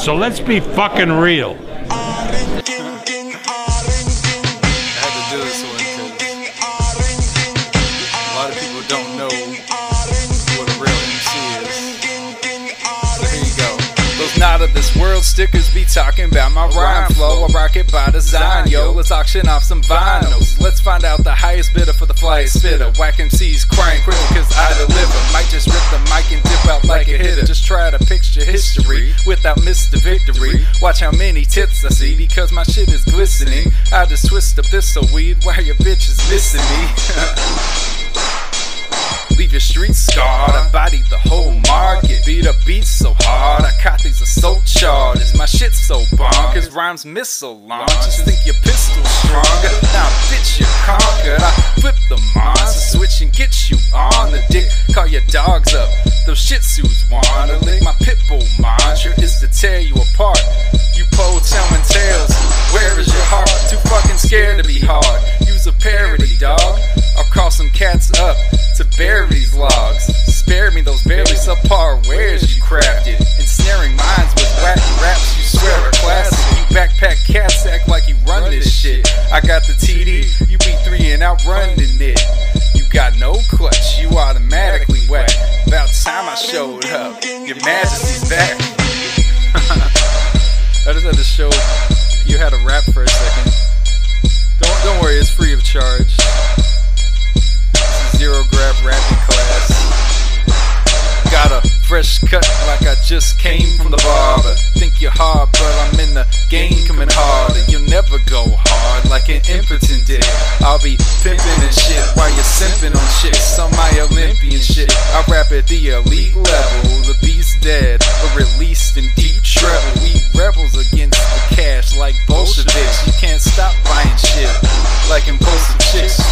So let's be fucking real. Of this world stickers be talking about my rhyme flow. I rock it by design, yo. Let's auction off some vinyls. Let's find out the highest bidder for the flyest spitter. Whack MCs crying quick cause I deliver. Might just rip the mic and dip out like a hitter. Just try to picture history without Mr. Victory. Watch how many tits I see because my shit is glistening. I just twist up this so weed while your bitch is missing me. Leave your streets scarred. I bodied the whole market. Beat up beats so hard. I caught these are assault charges. My shit's so bonkers. Rhymes missile launches. Think your pistol's stronger. Now, bitch, you're conquered. I flip the monster switch and get you on the dick. Call your dogs up. Those shih tzus wanna lick. My pit bull mantra is to tear you apart. You po telling tales. Where is your heart? Too fucking scared to be hard. Use a parody, dog. I'll call some cats up to bury these logs. Spare me those barely subpar wares you crafted. Ensnaring minds with wacky raps you swear are classic. You backpack cats act like you run this shit. I got the TD, you beat three and outrunning it. You got no clutch, you automatically whack. About time I showed up, your majesty's back. I just had to show you had a rap for a second. Don't don't worry, it's free of charge. Zero Grav rapping class. Got a fresh cut like I just came from the barber. Think you're hard, but I'm in the game coming harder. You'll never go hard like an impotent dick. I'll be pimping and shit while you're simping on shit. Some my Olympian shit. I rap at the elite level. The beast dead, or released in deep treble. We rebels against the cash like Bolsheviks. You can't stop buying shit like impulsive chicks.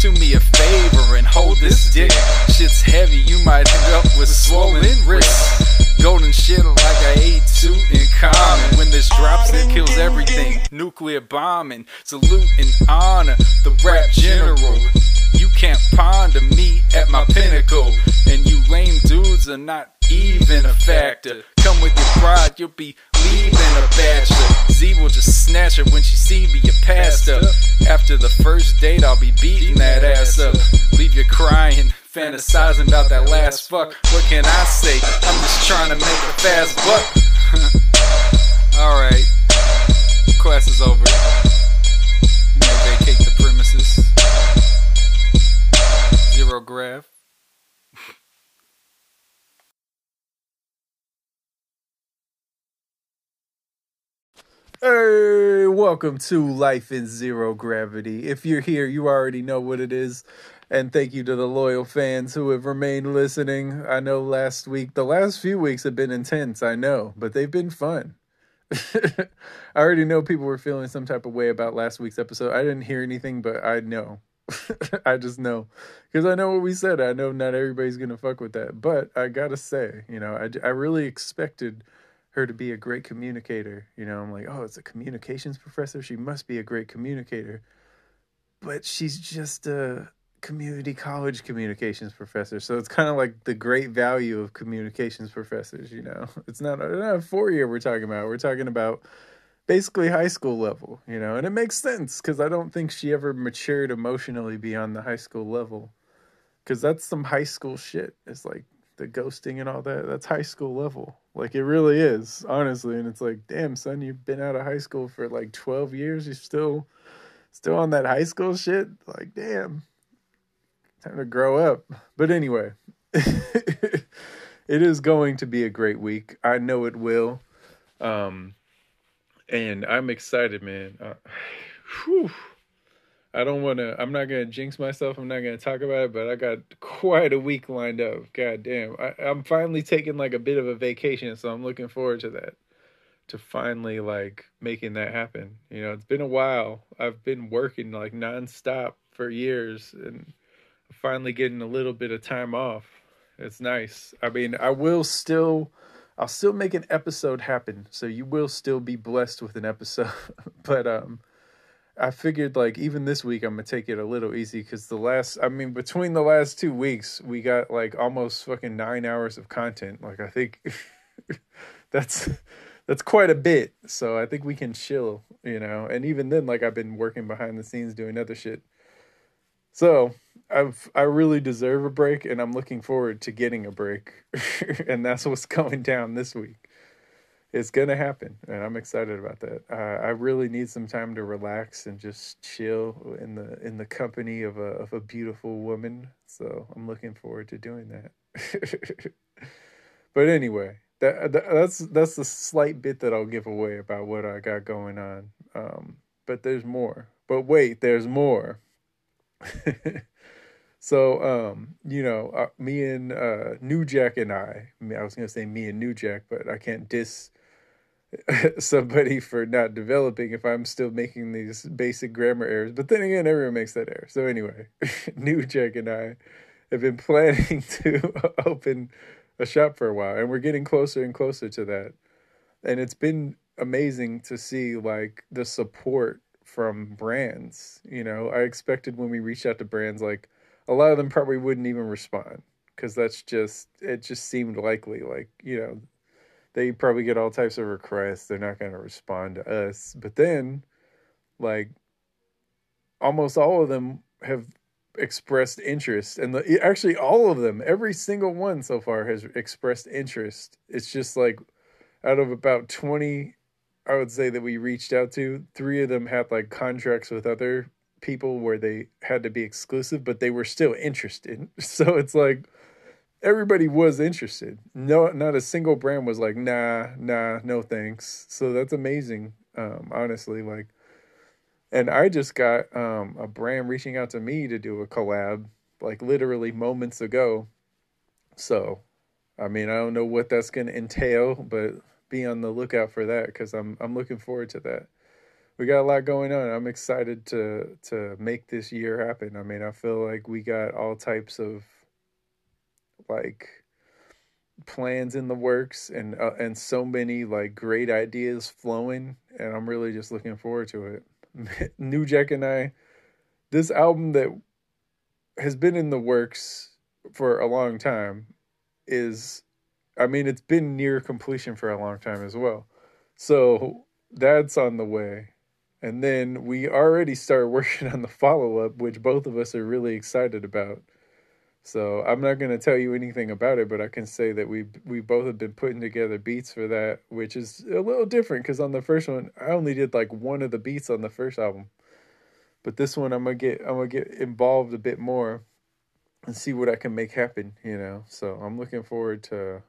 Do me a favor and hold this dick. Shit's heavy, you might end up with swollen wrists. Golden shit like I ate two in common. When this drops, it kills everything. Nuclear bombing, salute and honor the rap general. You can't ponder me at my pinnacle, and you lame dudes are not even a factor. Come with your pride, you'll be leaving a bachelor. Z will just snatch her when she see me, a passed up. After the first date, I'll be beating that ass up. Leave you crying, fantasizing about that last fuck. What can I say? I'm just trying to make a fast buck. Alright, class is over. You may vacate the premises. Zero Grav. Hey, welcome to Life in Zero Gravity. If you're here, you already know what it is. And thank you to the loyal fans who have remained listening. I know last week, the last few weeks have been intense, I know, but they've been fun. I already know people were feeling some type of way about last week's episode. I didn't hear anything, but I know. I just know. Because I know what we said. I know not everybody's going to fuck with that. But I got to say, you know, I, I really expected her to be a great communicator. You know, I'm like, oh, it's a communications professor. She must be a great communicator. But she's just a community college communications professor. So it's kind of like the great value of communications professors, you know. It's not, not a four year we're talking about. We're talking about basically high school level, you know. And it makes sense because I don't think she ever matured emotionally beyond the high school level. Because that's some high school shit. It's like the ghosting and all that. That's high school level. Like it really is, honestly. And it's like, damn, son, you've been out of high school for like 12 years. You're still still on that high school shit. Like, damn. Time to grow up. But anyway, it is going to be a great week. I know it will. Um and I'm excited, man. Uh, whew. I don't want to. I'm not gonna jinx myself. I'm not gonna talk about it, but I got quite a week lined up. God damn! I, I'm finally taking like a bit of a vacation, so I'm looking forward to that. To finally like making that happen. You know, it's been a while. I've been working like nonstop for years, and finally getting a little bit of time off. It's nice. I mean, I will still. I'll still make an episode happen, so you will still be blessed with an episode. but um I figured like even this week I'm gonna take it a little easy because the last I mean between the last two weeks we got like almost fucking nine hours of content. Like I think that's that's quite a bit. So I think we can chill, you know. And even then, like I've been working behind the scenes doing other shit. So I've I really deserve a break, and I'm looking forward to getting a break, and that's what's going down this week. It's gonna happen, and I'm excited about that. Uh, I really need some time to relax and just chill in the in the company of a of a beautiful woman. So I'm looking forward to doing that. but anyway, that, that that's that's the slight bit that I'll give away about what I got going on. Um, but there's more. But wait, there's more. so um, you know, uh, me and uh, New Jack and I, I, was gonna say me and New Jack, but I can't diss somebody for not developing if I'm still making these basic grammar errors. But then again, everyone makes that error. So anyway, New Jack and I have been planning to open a shop for a while, and we're getting closer and closer to that. And it's been amazing to see like the support from brands. You know, I expected when we reached out to brands, like a lot of them probably wouldn't even respond because that's just it. Just seemed likely, like you know, they probably get all types of requests. They're not going to respond to us. But then, like, almost all of them have expressed interest and the, actually all of them every single one so far has expressed interest it's just like out of about 20 i would say that we reached out to three of them had like contracts with other people where they had to be exclusive but they were still interested so it's like everybody was interested no not a single brand was like nah nah no thanks so that's amazing um honestly like and I just got um, a brand reaching out to me to do a collab, like literally moments ago. So, I mean, I don't know what that's going to entail, but be on the lookout for that because I'm I'm looking forward to that. We got a lot going on. I'm excited to to make this year happen. I mean, I feel like we got all types of like plans in the works and uh, and so many like great ideas flowing and I'm really just looking forward to it. New Jack and I, this album that has been in the works for a long time is, I mean, it's been near completion for a long time as well. So that's on the way. And then we already started working on the follow up, which both of us are really excited about. So I'm not going to tell you anything about it, but I can say that we we both have been putting together beats for that, which is a little different because on the first one I only did like one of the beats on the first album, but this one I'm gonna get I'm gonna get involved a bit more and see what I can make happen. You know, so I'm looking forward to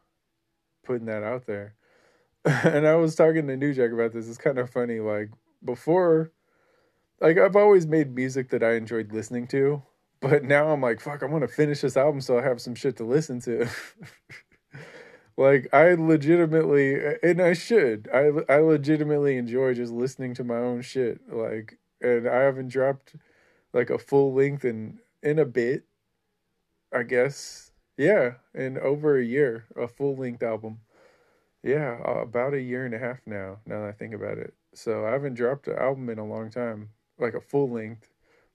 putting that out there. and I was talking to New Jack about this. It's kind of funny. Like before, like I've always made music that I enjoyed listening to but now I'm like, fuck, I want to finish this album so I have some shit to listen to. like I legitimately and I should. I I legitimately enjoy just listening to my own shit. Like and I haven't dropped like a full length in in a bit. I guess. Yeah, in over a year, a full length album. Yeah, about a year and a half now, now that I think about it. So I haven't dropped an album in a long time, like a full length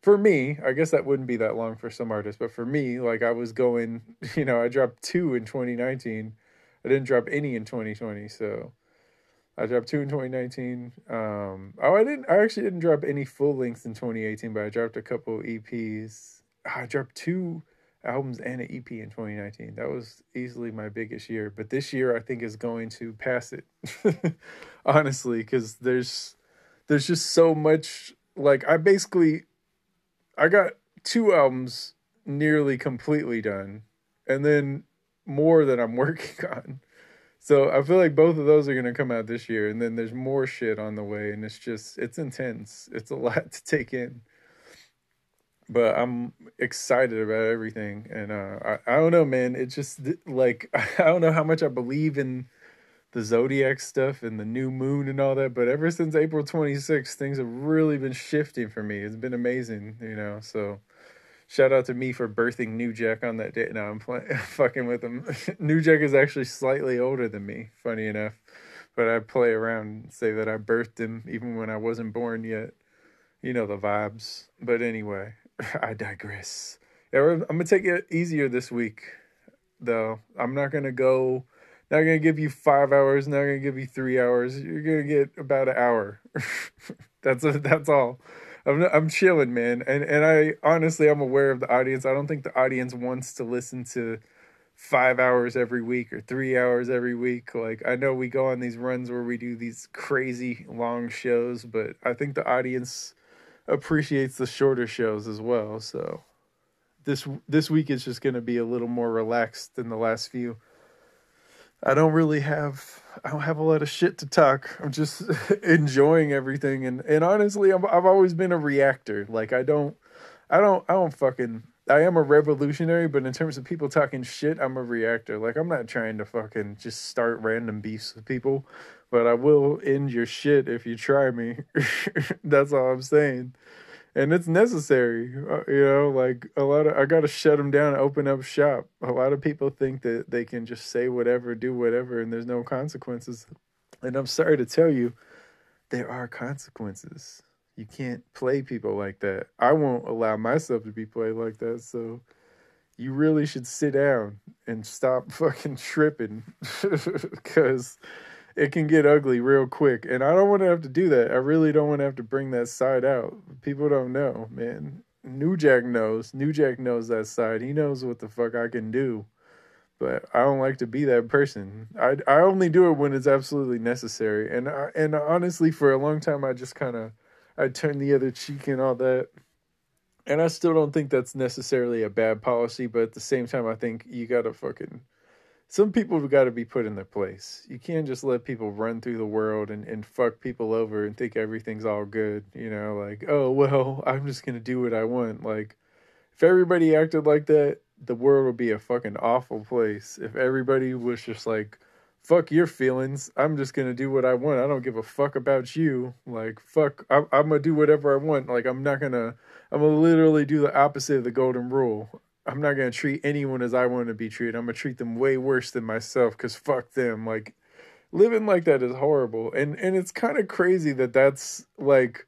for me, I guess that wouldn't be that long for some artists, but for me, like I was going, you know, I dropped two in 2019. I didn't drop any in 2020, so I dropped two in 2019. Um, oh, I didn't. I actually didn't drop any full lengths in 2018, but I dropped a couple EPs. I dropped two albums and an EP in 2019. That was easily my biggest year. But this year, I think is going to pass it, honestly, because there's there's just so much. Like I basically I got two albums nearly completely done, and then more that I'm working on. So I feel like both of those are gonna come out this year, and then there's more shit on the way, and it's just it's intense. It's a lot to take in, but I'm excited about everything, and uh, I I don't know, man. It's just like I don't know how much I believe in the zodiac stuff and the new moon and all that. But ever since April 26th, things have really been shifting for me. It's been amazing, you know. So shout out to me for birthing New Jack on that day. Now I'm playing, fucking with him. New Jack is actually slightly older than me, funny enough. But I play around and say that I birthed him even when I wasn't born yet. You know the vibes. But anyway, I digress. I'm going to take it easier this week, though. I'm not going to go not gonna give you five hours, not gonna give you three hours. You're gonna get about an hour. that's a, that's all. I'm I'm chilling, man, and and I honestly I'm aware of the audience. I don't think the audience wants to listen to five hours every week or three hours every week. Like I know we go on these runs where we do these crazy long shows, but I think the audience appreciates the shorter shows as well. So this this week is just going to be a little more relaxed than the last few. I don't really have I don't have a lot of shit to talk. I'm just enjoying everything and and honestly I'm, I've always been a reactor. Like I don't I don't I don't fucking I am a revolutionary, but in terms of people talking shit, I'm a reactor. Like I'm not trying to fucking just start random beefs with people, but I will end your shit if you try me. That's all I'm saying. And it's necessary, uh, you know. Like a lot of, I gotta shut them down, open up shop. A lot of people think that they can just say whatever, do whatever, and there's no consequences. And I'm sorry to tell you, there are consequences. You can't play people like that. I won't allow myself to be played like that. So you really should sit down and stop fucking tripping because it can get ugly real quick. And I don't want to have to do that. I really don't want to have to bring that side out. People don't know, man. New Jack knows. New Jack knows that side. He knows what the fuck I can do. But I don't like to be that person. I I only do it when it's absolutely necessary. And I, and honestly, for a long time, I just kind of I turned the other cheek and all that. And I still don't think that's necessarily a bad policy, but at the same time, I think you gotta fucking. Some people have got to be put in their place. You can't just let people run through the world and, and fuck people over and think everything's all good. You know, like, oh, well, I'm just going to do what I want. Like, if everybody acted like that, the world would be a fucking awful place. If everybody was just like, fuck your feelings. I'm just gonna do what I want. I don't give a fuck about you. Like fuck, I'm, I'm gonna do whatever I want. Like I'm not gonna. I'm gonna literally do the opposite of the golden rule. I'm not gonna treat anyone as I want to be treated. I'm gonna treat them way worse than myself because fuck them. Like living like that is horrible, and and it's kind of crazy that that's like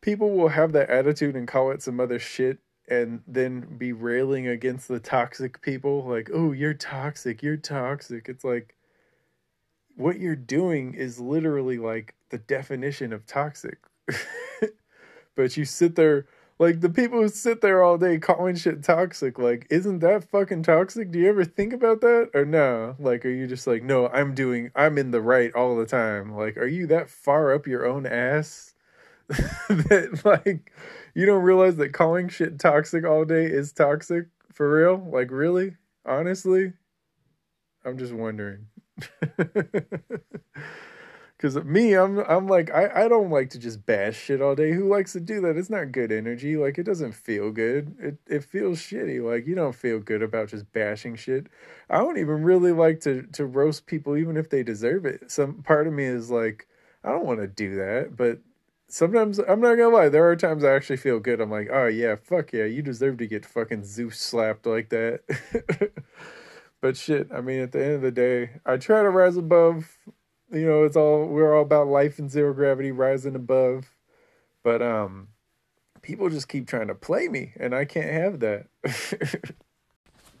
people will have that attitude and call it some other shit and then be railing against the toxic people like oh you're toxic you're toxic it's like what you're doing is literally like the definition of toxic. but you sit there like the people who sit there all day calling shit toxic, like, isn't that fucking toxic? Do you ever think about that? Or no? Like, are you just like, no, I'm doing, I'm in the right all the time? Like, are you that far up your own ass that, like, you don't realize that calling shit toxic all day is toxic for real? Like, really? Honestly? I'm just wondering. Cause me, I'm I'm like I, I don't like to just bash shit all day. Who likes to do that? It's not good energy. Like it doesn't feel good. It it feels shitty. Like you don't feel good about just bashing shit. I don't even really like to to roast people even if they deserve it. Some part of me is like, I don't want to do that, but sometimes I'm not gonna lie, there are times I actually feel good. I'm like, oh yeah, fuck yeah, you deserve to get fucking Zeus slapped like that. But shit, I mean, at the end of the day, I try to rise above. You know, it's all we're all about life and zero gravity, rising above. But um, people just keep trying to play me, and I can't have that.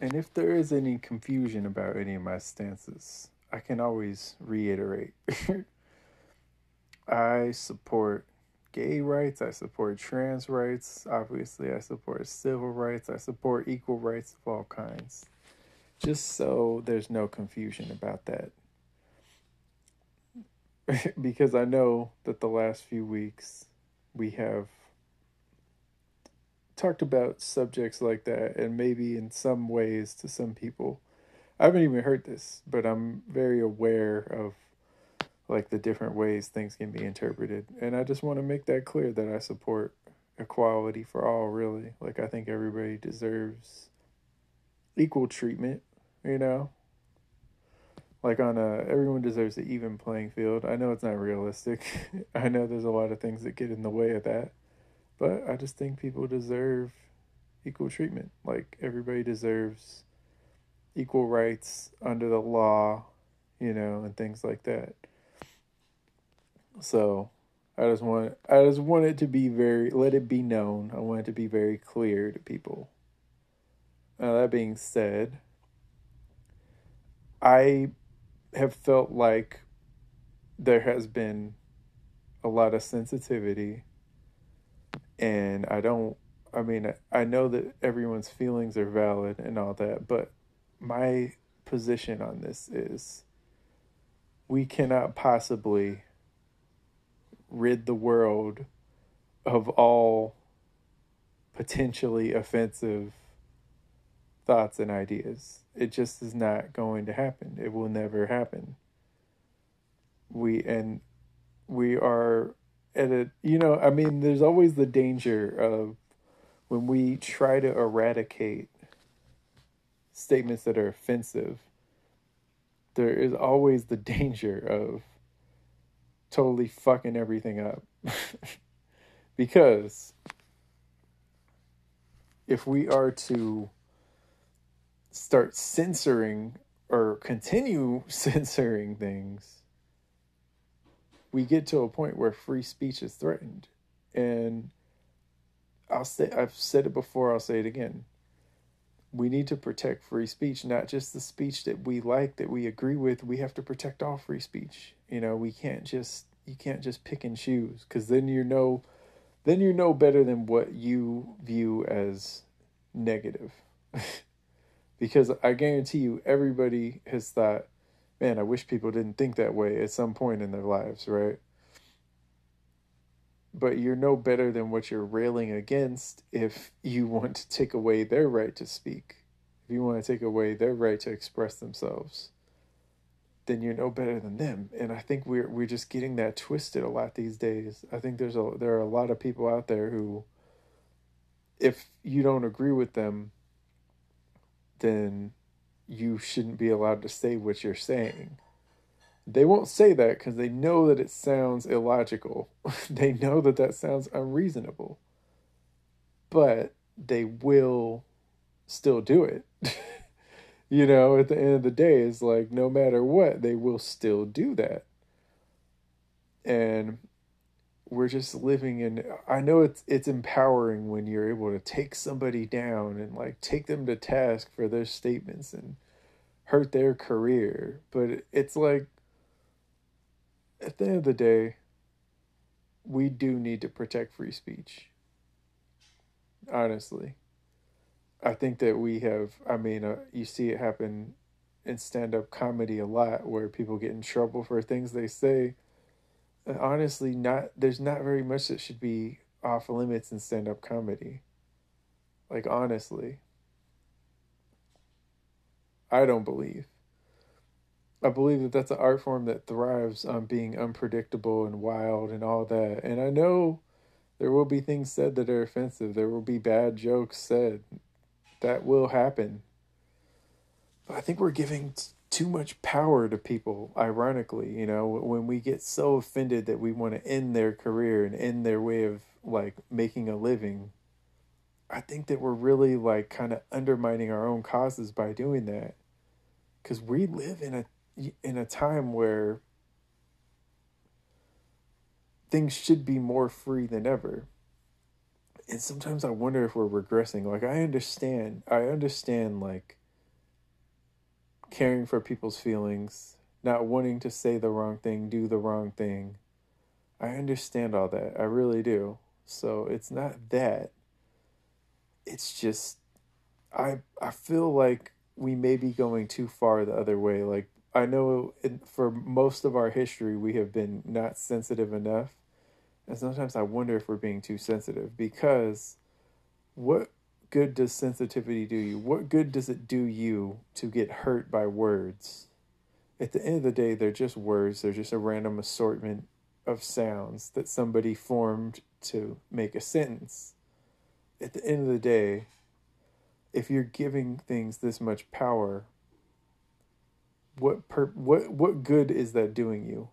and if there is any confusion about any of my stances, I can always reiterate. I support gay rights, I support trans rights, obviously, I support civil rights, I support equal rights of all kinds just so there's no confusion about that. because I know that the last few weeks we have talked about subjects like that, and maybe in some ways to some people. I haven't even heard this, but I'm very aware of like the different ways things can be interpreted. And I just want to make that clear that I support equality for all, really. Like, I think everybody deserves equal treatment you know like on a everyone deserves an even playing field. I know it's not realistic. I know there's a lot of things that get in the way of that. But i just think people deserve equal treatment. Like everybody deserves equal rights under the law you know and things like that. So i just want i just want it to be very let it be known. I want it to be very clear to people. Now that being said I have felt like there has been a lot of sensitivity and I don't I mean I know that everyone's feelings are valid and all that, but my position on this is we cannot possibly rid the world of all potentially offensive thoughts and ideas. It just is not going to happen. It will never happen. We and we are at a you know, I mean there's always the danger of when we try to eradicate statements that are offensive, there is always the danger of totally fucking everything up. because if we are to start censoring or continue censoring things, we get to a point where free speech is threatened. And I'll say I've said it before, I'll say it again. We need to protect free speech, not just the speech that we like, that we agree with. We have to protect all free speech. You know, we can't just you can't just pick and choose because then you know then you know better than what you view as negative. because I guarantee you everybody has thought, man, I wish people didn't think that way at some point in their lives, right? But you're no better than what you're railing against if you want to take away their right to speak. If you want to take away their right to express themselves then you're no better than them. And I think we're we're just getting that twisted a lot these days. I think there's a there are a lot of people out there who if you don't agree with them then you shouldn't be allowed to say what you're saying. They won't say that because they know that it sounds illogical. they know that that sounds unreasonable. But they will still do it. you know, at the end of the day, it's like no matter what, they will still do that. And we're just living in I know it's it's empowering when you're able to take somebody down and like take them to task for their statements and hurt their career, but it's like at the end of the day, we do need to protect free speech. Honestly. I think that we have, I mean, uh, you see it happen in stand up comedy a lot where people get in trouble for things they say. Honestly, not there's not very much that should be off limits in stand up comedy. Like, honestly, I don't believe. I believe that that's an art form that thrives on being unpredictable and wild and all that. And I know there will be things said that are offensive. There will be bad jokes said that will happen. But I think we're giving too much power to people, ironically, you know, when we get so offended that we want to end their career and end their way of like making a living. I think that we're really like kind of undermining our own causes by doing that. Cuz we live in a in a time where things should be more free than ever and sometimes I wonder if we're regressing. Like I understand, I understand like caring for people's feelings, not wanting to say the wrong thing, do the wrong thing. I understand all that. I really do. So it's not that. It's just I I feel like we may be going too far the other way. Like I know in, for most of our history we have been not sensitive enough and sometimes I wonder if we're being too sensitive because what good does sensitivity do you? What good does it do you to get hurt by words? At the end of the day, they're just words, they're just a random assortment of sounds that somebody formed to make a sentence. At the end of the day, if you're giving things this much power, what per- what what good is that doing you?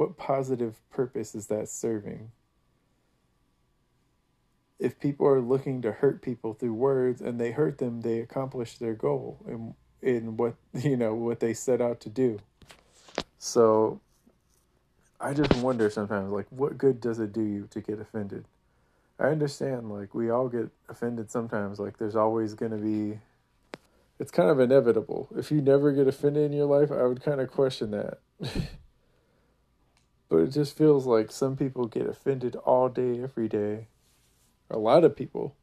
what positive purpose is that serving? If people are looking to hurt people through words and they hurt them, they accomplish their goal in in what you know what they set out to do. So I just wonder sometimes like what good does it do you to get offended? I understand like we all get offended sometimes like there's always going to be it's kind of inevitable. If you never get offended in your life, I would kind of question that. but it just feels like some people get offended all day, every day. A lot of people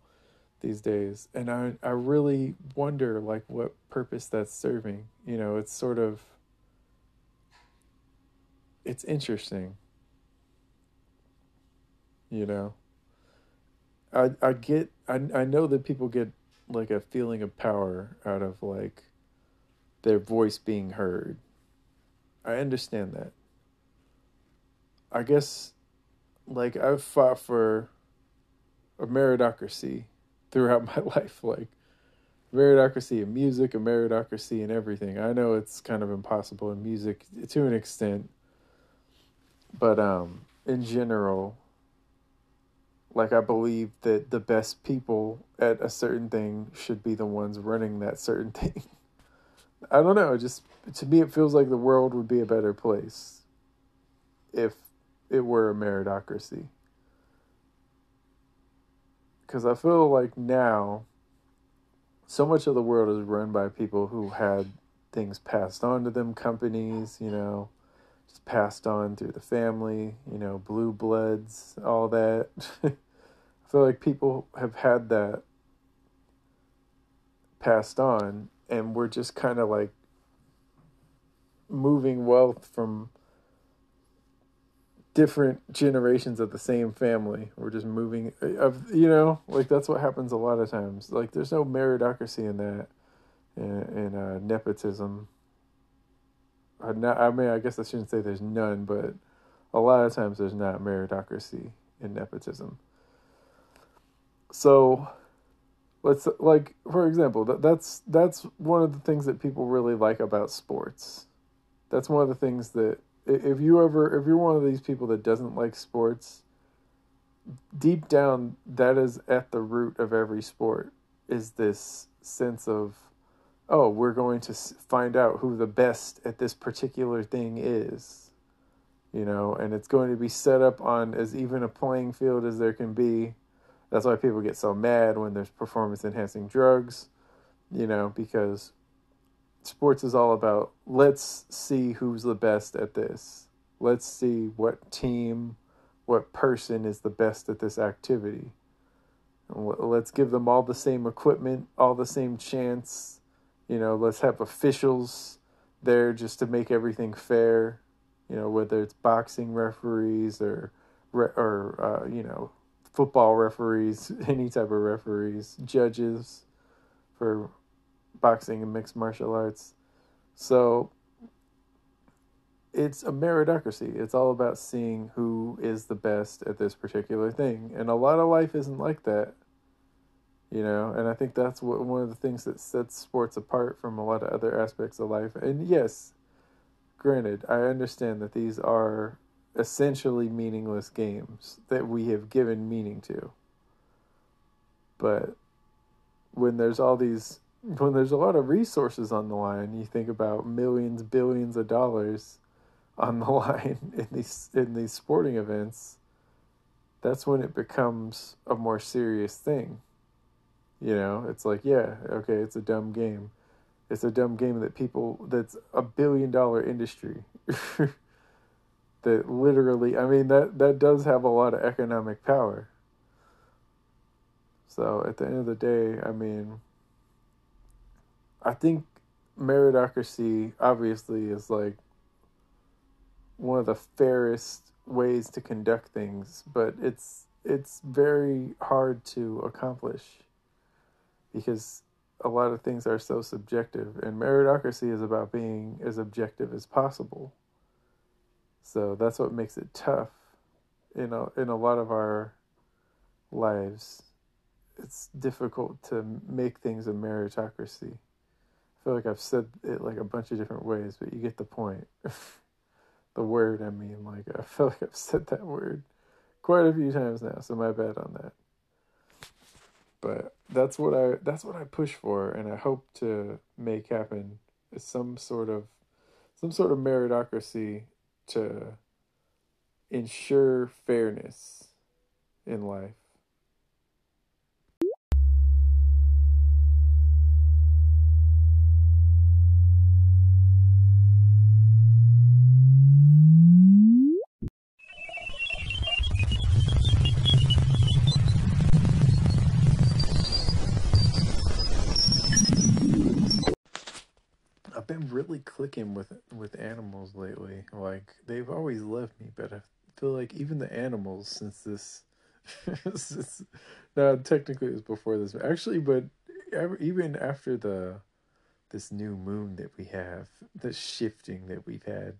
these days. And I, I really wonder like what purpose that's serving. You know, it's sort of it's interesting. You know. I I get I I know that people get like a feeling of power out of like their voice being heard. I understand that. I guess like I've fought for a meritocracy throughout my life like meritocracy in music, a meritocracy in everything. I know it's kind of impossible in music to an extent. But um in general, like I believe that the best people at a certain thing should be the ones running that certain thing. I don't know, just to me it feels like the world would be a better place if it were a meritocracy. Cuz I feel like now so much of the world is run by people who had things passed on to them, companies, you know, just passed on through the family, you know, blue bloods, all that. I feel like people have had that passed on, and we're just kind of like moving wealth from different generations of the same family. We're just moving of you know, like that's what happens a lot of times. Like there's no meritocracy in that, in, in uh, nepotism. I, not, I mean, I guess I shouldn't say there's none, but a lot of times there's not meritocracy in nepotism so let's like for example that that's that's one of the things that people really like about sports that's one of the things that if you ever if you're one of these people that doesn't like sports deep down that is at the root of every sport is this sense of oh we're going to find out who the best at this particular thing is you know and it's going to be set up on as even a playing field as there can be. That's why people get so mad when there's performance enhancing drugs, you know, because sports is all about let's see who's the best at this. Let's see what team, what person is the best at this activity. Let's give them all the same equipment, all the same chance. You know, let's have officials there just to make everything fair. You know, whether it's boxing referees or or uh, you know football referees, any type of referees, judges for boxing and mixed martial arts. So it's a meritocracy. It's all about seeing who is the best at this particular thing. And a lot of life isn't like that. You know, and I think that's what one of the things that sets sports apart from a lot of other aspects of life. And yes, granted, I understand that these are essentially meaningless games that we have given meaning to. But when there's all these when there's a lot of resources on the line, you think about millions, billions of dollars on the line in these in these sporting events, that's when it becomes a more serious thing. You know, it's like, yeah, okay, it's a dumb game. It's a dumb game that people that's a billion dollar industry. that literally, I mean, that, that does have a lot of economic power. So at the end of the day, I mean, I think meritocracy obviously is like one of the fairest ways to conduct things, but it's it's very hard to accomplish because a lot of things are so subjective and meritocracy is about being as objective as possible. So that's what makes it tough in a, in a lot of our lives. It's difficult to make things a meritocracy. I feel like I've said it like a bunch of different ways, but you get the point. the word, I mean, like I feel like I've said that word quite a few times now, so my bad on that. But that's what I that's what I push for and I hope to make happen is some sort of some sort of meritocracy to ensure fairness in life. With with animals lately. Like they've always loved me, but I feel like even the animals since this, since no, technically it was before this. Actually, but even after the this new moon that we have, the shifting that we've had,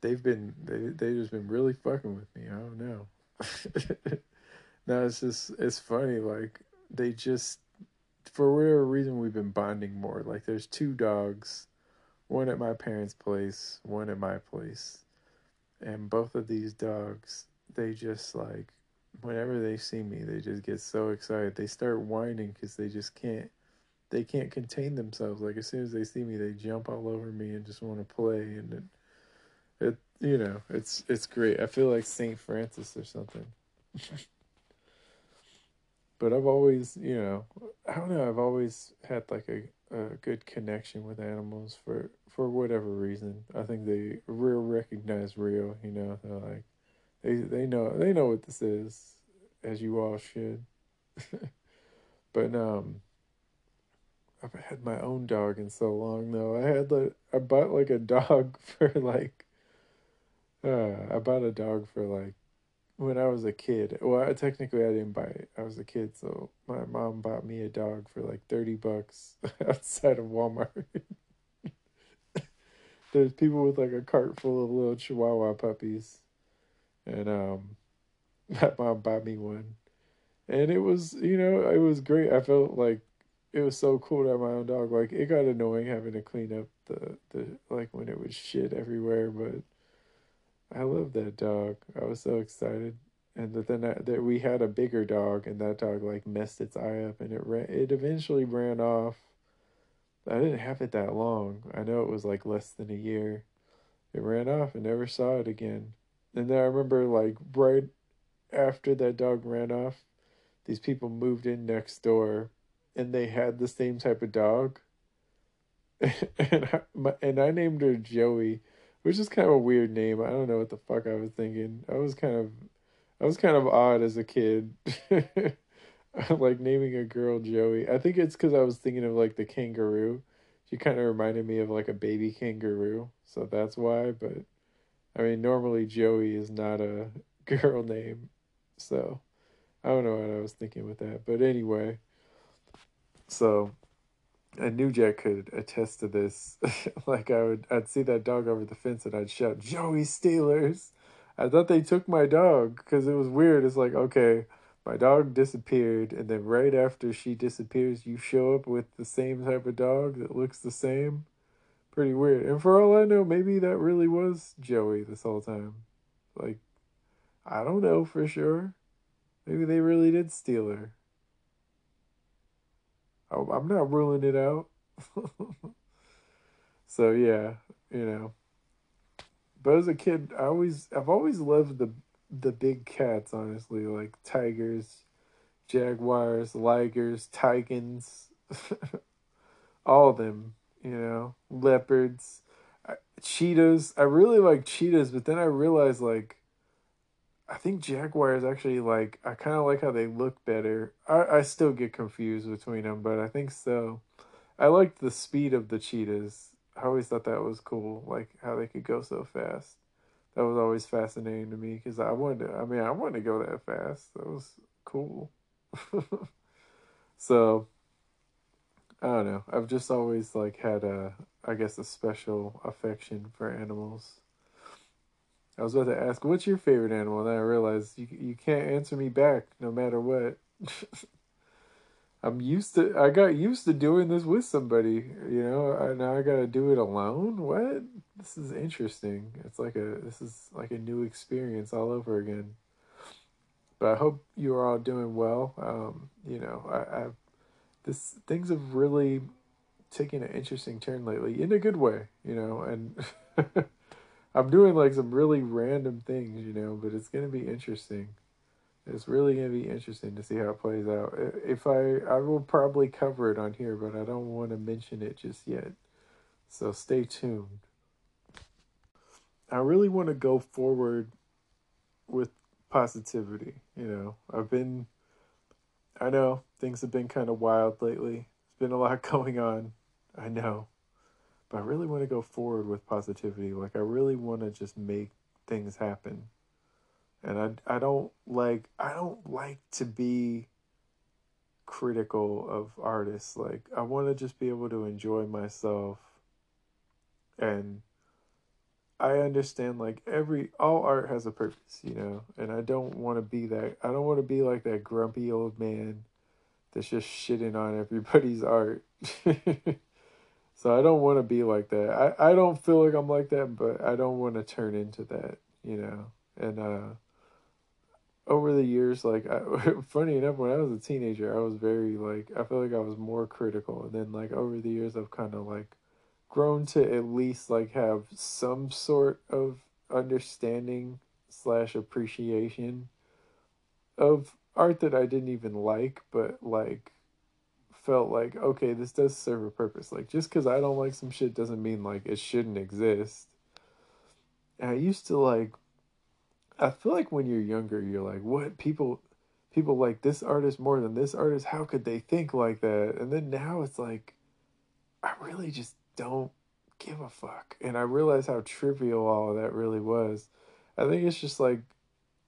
they've been they they just been really fucking with me. I don't know. now it's just it's funny. Like they just for whatever reason we've been bonding more. Like there's two dogs, one at my parents' place, one at my place. And both of these dogs, they just like whenever they see me, they just get so excited. They start whining cuz they just can't they can't contain themselves. Like as soon as they see me, they jump all over me and just want to play and it, it you know, it's it's great. I feel like St. Francis or something. but I've always, you know, I don't know, I've always had like a, a good connection with animals for for whatever reason. I think they real recognize real, you know, they're like they they know they know what this is, as you all should. but um I've had my own dog in so long though. I had like I bought like a dog for like uh I bought a dog for like when I was a kid. Well, technically I didn't buy it. I was a kid, so my mom bought me a dog for like 30 bucks outside of Walmart. There's people with like a cart full of little chihuahua puppies. And um my mom bought me one. And it was, you know, it was great. I felt like it was so cool to have my own dog. Like it got annoying having to clean up the the like when it was shit everywhere, but I love that dog. I was so excited, and that then I, that we had a bigger dog, and that dog like messed its eye up, and it ran. It eventually ran off. I didn't have it that long. I know it was like less than a year. It ran off and never saw it again. And then I remember like right after that dog ran off, these people moved in next door, and they had the same type of dog. and I, my, and I named her Joey which is kind of a weird name. I don't know what the fuck I was thinking. I was kind of, I was kind of odd as a kid, like naming a girl Joey. I think it's because I was thinking of like the kangaroo. She kind of reminded me of like a baby kangaroo, so that's why. But I mean, normally Joey is not a girl name, so I don't know what I was thinking with that. But anyway, so I New Jack could attest to this. like I would, I'd see that dog over the fence and I'd shout, "Joey Stealers!" I thought they took my dog because it was weird. It's like, okay, my dog disappeared, and then right after she disappears, you show up with the same type of dog that looks the same. Pretty weird. And for all I know, maybe that really was Joey this whole time. Like, I don't know for sure. Maybe they really did steal her. I'm not ruling it out. so yeah, you know. But as a kid, I always I've always loved the the big cats, honestly, like tigers, jaguars, ligers, tigers, all of them, you know, leopards, cheetahs. I really like cheetahs, but then I realized like I think Jaguars actually like I kind of like how they look better. I I still get confused between them, but I think so. I liked the speed of the cheetahs. I always thought that was cool, like how they could go so fast. That was always fascinating to me because I wanted to. I mean, I wanted to go that fast. That was cool. so I don't know. I've just always like had a, I guess, a special affection for animals. I was about to ask, what's your favorite animal? And then I realized you you can't answer me back no matter what. I'm used to. I got used to doing this with somebody. You know, now I got to do it alone. What? This is interesting. It's like a. This is like a new experience all over again. But I hope you are all doing well. Um, you know, I, I this things have really taken an interesting turn lately in a good way. You know, and. I'm doing like some really random things, you know, but it's gonna be interesting. It's really gonna be interesting to see how it plays out. If I I will probably cover it on here, but I don't want to mention it just yet. So stay tuned. I really want to go forward with positivity, you know. I've been I know things have been kind of wild lately. There's been a lot going on. I know. I really want to go forward with positivity. Like I really want to just make things happen. And I I don't like I don't like to be critical of artists. Like I want to just be able to enjoy myself and I understand like every all art has a purpose, you know, and I don't want to be that I don't want to be like that grumpy old man that's just shitting on everybody's art. so I don't want to be like that. I I don't feel like I'm like that, but I don't want to turn into that, you know. And uh over the years like I, funny enough when I was a teenager, I was very like I feel like I was more critical and then like over the years I've kind of like grown to at least like have some sort of understanding slash appreciation of art that I didn't even like, but like felt like okay, this does serve a purpose. Like just because I don't like some shit doesn't mean like it shouldn't exist. And I used to like. I feel like when you're younger, you're like, what people people like this artist more than this artist. How could they think like that? And then now it's like, I really just don't give a fuck. And I realize how trivial all of that really was. I think it's just like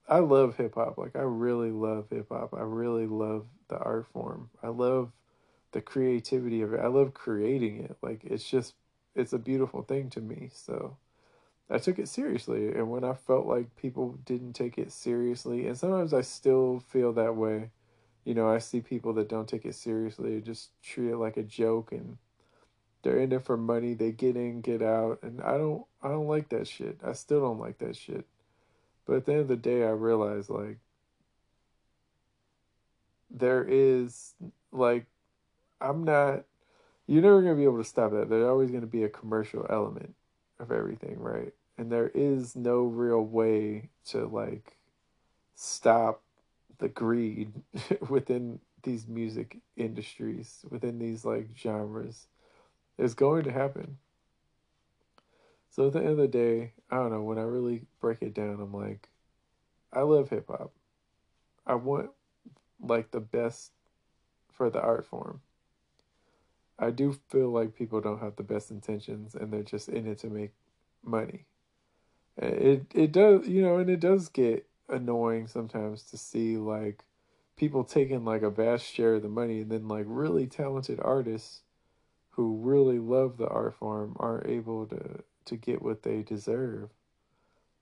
I love hip hop. Like I really love hip hop. I really love the art form. I love the creativity of it. I love creating it. Like it's just it's a beautiful thing to me. So I took it seriously and when I felt like people didn't take it seriously and sometimes I still feel that way. You know, I see people that don't take it seriously, just treat it like a joke and they're in it for money. They get in, get out, and I don't. I don't like that shit. I still don't like that shit. But at the end of the day, I realize like there is like I'm not. You're never gonna be able to stop that. There's always gonna be a commercial element of everything, right? And there is no real way to like stop the greed within these music industries, within these like genres It's going to happen. So at the end of the day, I don't know, when I really break it down, I'm like, I love hip hop. I want like the best for the art form. I do feel like people don't have the best intentions and they're just in it to make money. It it does, you know, and it does get annoying sometimes to see like people taking like a vast share of the money and then like really talented artists who really love the art form aren't able to to get what they deserve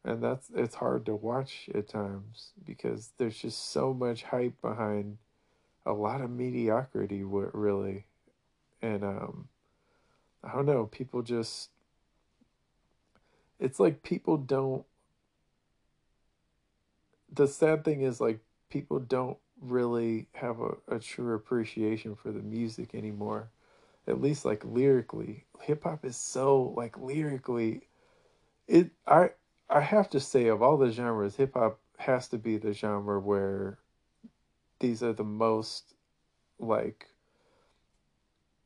and that's it's hard to watch at times because there's just so much hype behind a lot of mediocrity what really and um i don't know people just it's like people don't the sad thing is like people don't really have a, a true appreciation for the music anymore at least like lyrically. Hip hop is so like lyrically it I I have to say of all the genres hip hop has to be the genre where these are the most like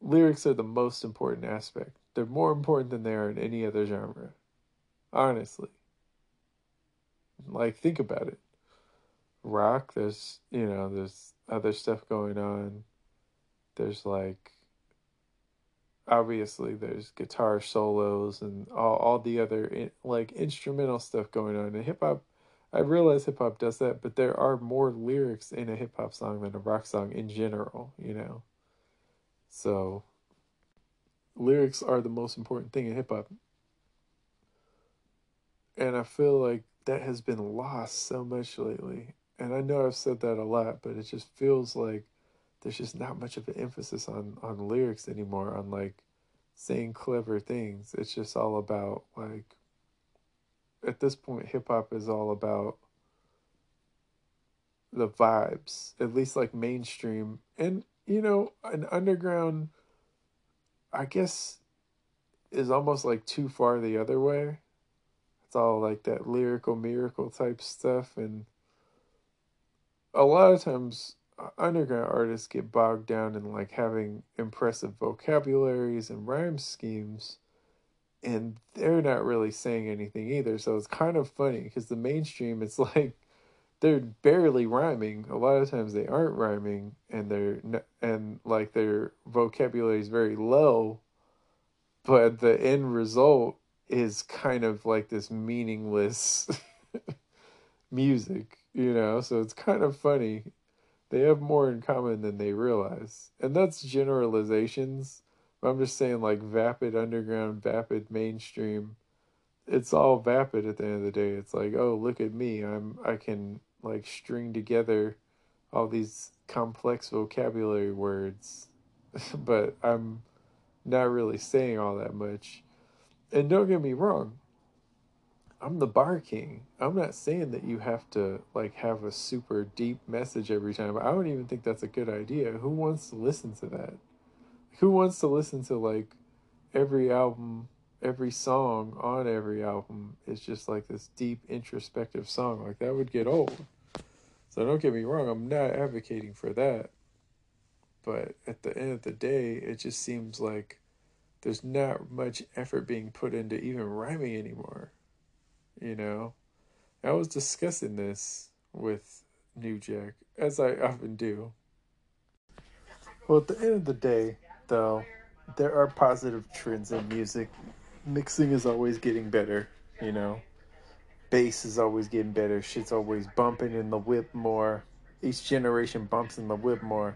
lyrics are the most important aspect. They're more important than they are in any other genre. Honestly. Like think about it. Rock, there's you know, there's other stuff going on. There's like obviously there's guitar solos and all, all the other in, like instrumental stuff going on in hip hop i realize hip hop does that but there are more lyrics in a hip hop song than a rock song in general you know so lyrics are the most important thing in hip hop and i feel like that has been lost so much lately. And i know i've said that a lot but it just feels like there's just not much of an emphasis on on lyrics anymore on like saying clever things. It's just all about like at this point hip hop is all about the vibes at least like mainstream. And you know an underground i guess is almost like too far the other way. It's all like that lyrical miracle type stuff and a lot of times uh, underground artists get bogged down in like having impressive vocabularies and rhyme schemes and they're not really saying anything either. So it's kind of funny because the mainstream it's like they're barely rhyming a lot of times they aren't rhyming and they're and like their vocabulary is very low but the end result is kind of like this meaningless music, you know? So it's kind of funny. They have more in common than they realize. And that's generalizations. I'm just saying, like, vapid underground, vapid mainstream. It's all vapid at the end of the day. It's like, oh, look at me. I'm I can like string together all these complex vocabulary words, but I'm not really saying all that much. And don't get me wrong, I'm the bar king. I'm not saying that you have to like have a super deep message every time. I don't even think that's a good idea. Who wants to listen to that? Who wants to listen to like every album, every song on every album is just like this deep introspective song? Like that would get old. So don't get me wrong, I'm not advocating for that. But at the end of the day, it just seems like there's not much effort being put into even rhyming anymore. You know, I was discussing this with New Jack, as I often do. Well, at the end of the day, though, there are positive trends in music. Mixing is always getting better, you know. Bass is always getting better. Shit's always bumping in the whip more. Each generation bumps in the whip more.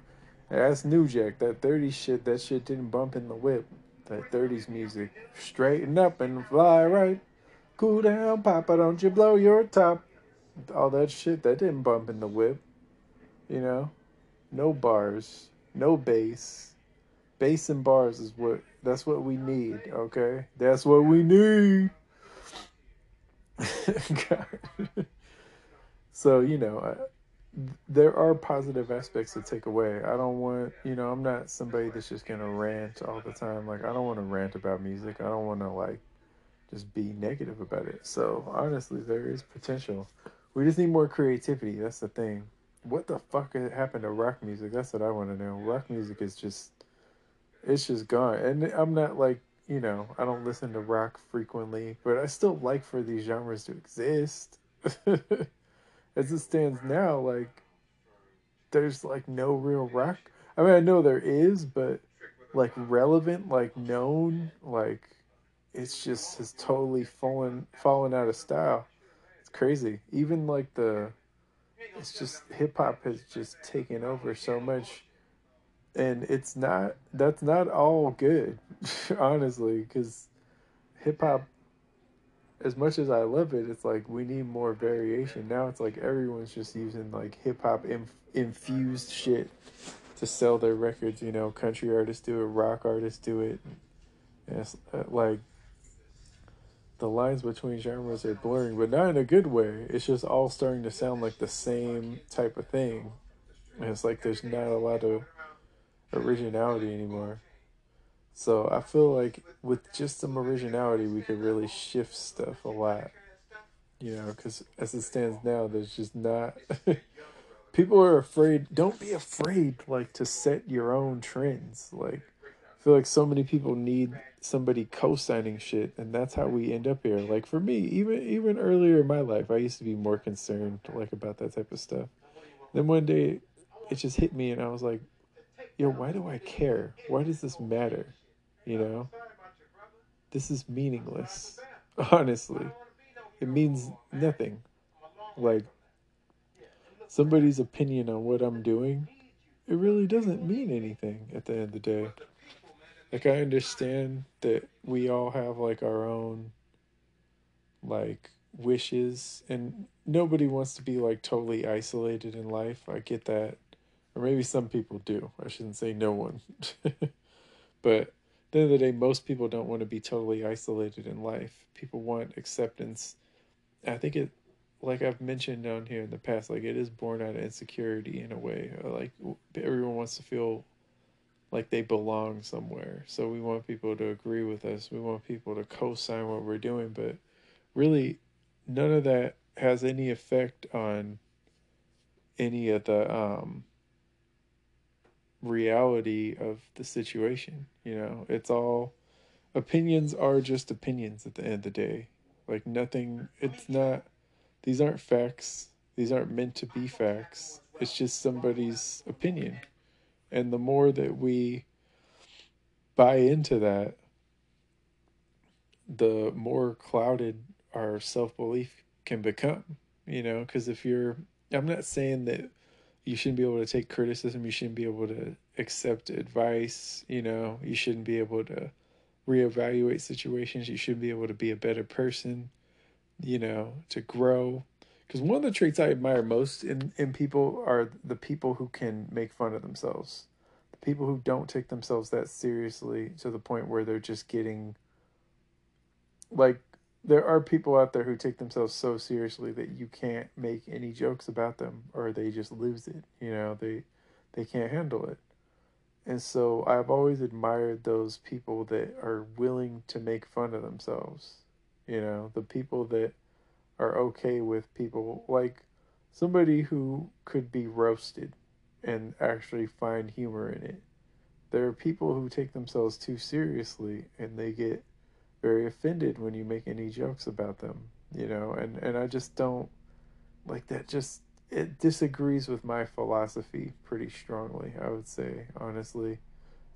That's New Jack. That 30s shit, that shit didn't bump in the whip. That 30s music. Straighten up and fly right. Cool down, Papa, don't you blow your top. All that shit, that didn't bump in the whip. You know? No bars. No bass. Bass and bars is what, that's what we need, okay? That's what we need. so, you know, I, there are positive aspects to take away. I don't want, you know, I'm not somebody that's just going to rant all the time. Like, I don't want to rant about music. I don't want to, like, just be negative about it. So honestly, there is potential. We just need more creativity. That's the thing. What the fuck happened to rock music? That's what I want to know. Rock music is just, it's just gone. And I'm not like, you know, I don't listen to rock frequently, but I still like for these genres to exist. As it stands now, like, there's like no real rock. I mean, I know there is, but like relevant, like known, like it's just has totally fallen fallen out of style. It's crazy. Even like the it's just hip hop has just taken over so much and it's not that's not all good honestly because hip hop as much as I love it, it's like we need more variation. Now it's like everyone's just using like hip hop inf- infused shit to sell their records. You know, country artists do it, rock artists do it. And it's uh, like the lines between genres are blurring, but not in a good way. It's just all starting to sound like the same type of thing. And it's like there's not a lot of originality anymore. So I feel like with just some originality, we could really shift stuff a lot. You know, because as it stands now, there's just not. People are afraid. Don't be afraid, like, to set your own trends. Like, I feel like so many people need somebody co-signing shit and that's how we end up here like for me even even earlier in my life i used to be more concerned like about that type of stuff then one day it just hit me and i was like yo why do i care? Why does this matter? You know? This is meaningless honestly. It means nothing. Like somebody's opinion on what i'm doing it really doesn't mean anything at the end of the day. Like I understand that we all have like our own like wishes and nobody wants to be like totally isolated in life. I get that. Or maybe some people do. I shouldn't say no one. but at the end of the day, most people don't want to be totally isolated in life. People want acceptance. I think it, like I've mentioned down here in the past, like it is born out of insecurity in a way. Like everyone wants to feel like they belong somewhere. So we want people to agree with us. We want people to co-sign what we're doing, but really none of that has any effect on any of the um reality of the situation, you know. It's all opinions are just opinions at the end of the day. Like nothing it's not these aren't facts. These aren't meant to be facts. It's just somebody's opinion. And the more that we buy into that, the more clouded our self belief can become. You know, because if you're, I'm not saying that you shouldn't be able to take criticism, you shouldn't be able to accept advice, you know, you shouldn't be able to reevaluate situations, you should be able to be a better person, you know, to grow. Because one of the traits I admire most in, in people are the people who can make fun of themselves. The people who don't take themselves that seriously to the point where they're just getting like there are people out there who take themselves so seriously that you can't make any jokes about them or they just lose it you know they they can't handle it. And so i've always admired those people that are willing to make fun of themselves you know the people that are okay with people like somebody who could be roasted and actually find humor in it. There are people who take themselves too seriously and they get very offended when you make any jokes about them, you know, and, and I just don't like that just it disagrees with my philosophy pretty strongly, I would say, honestly.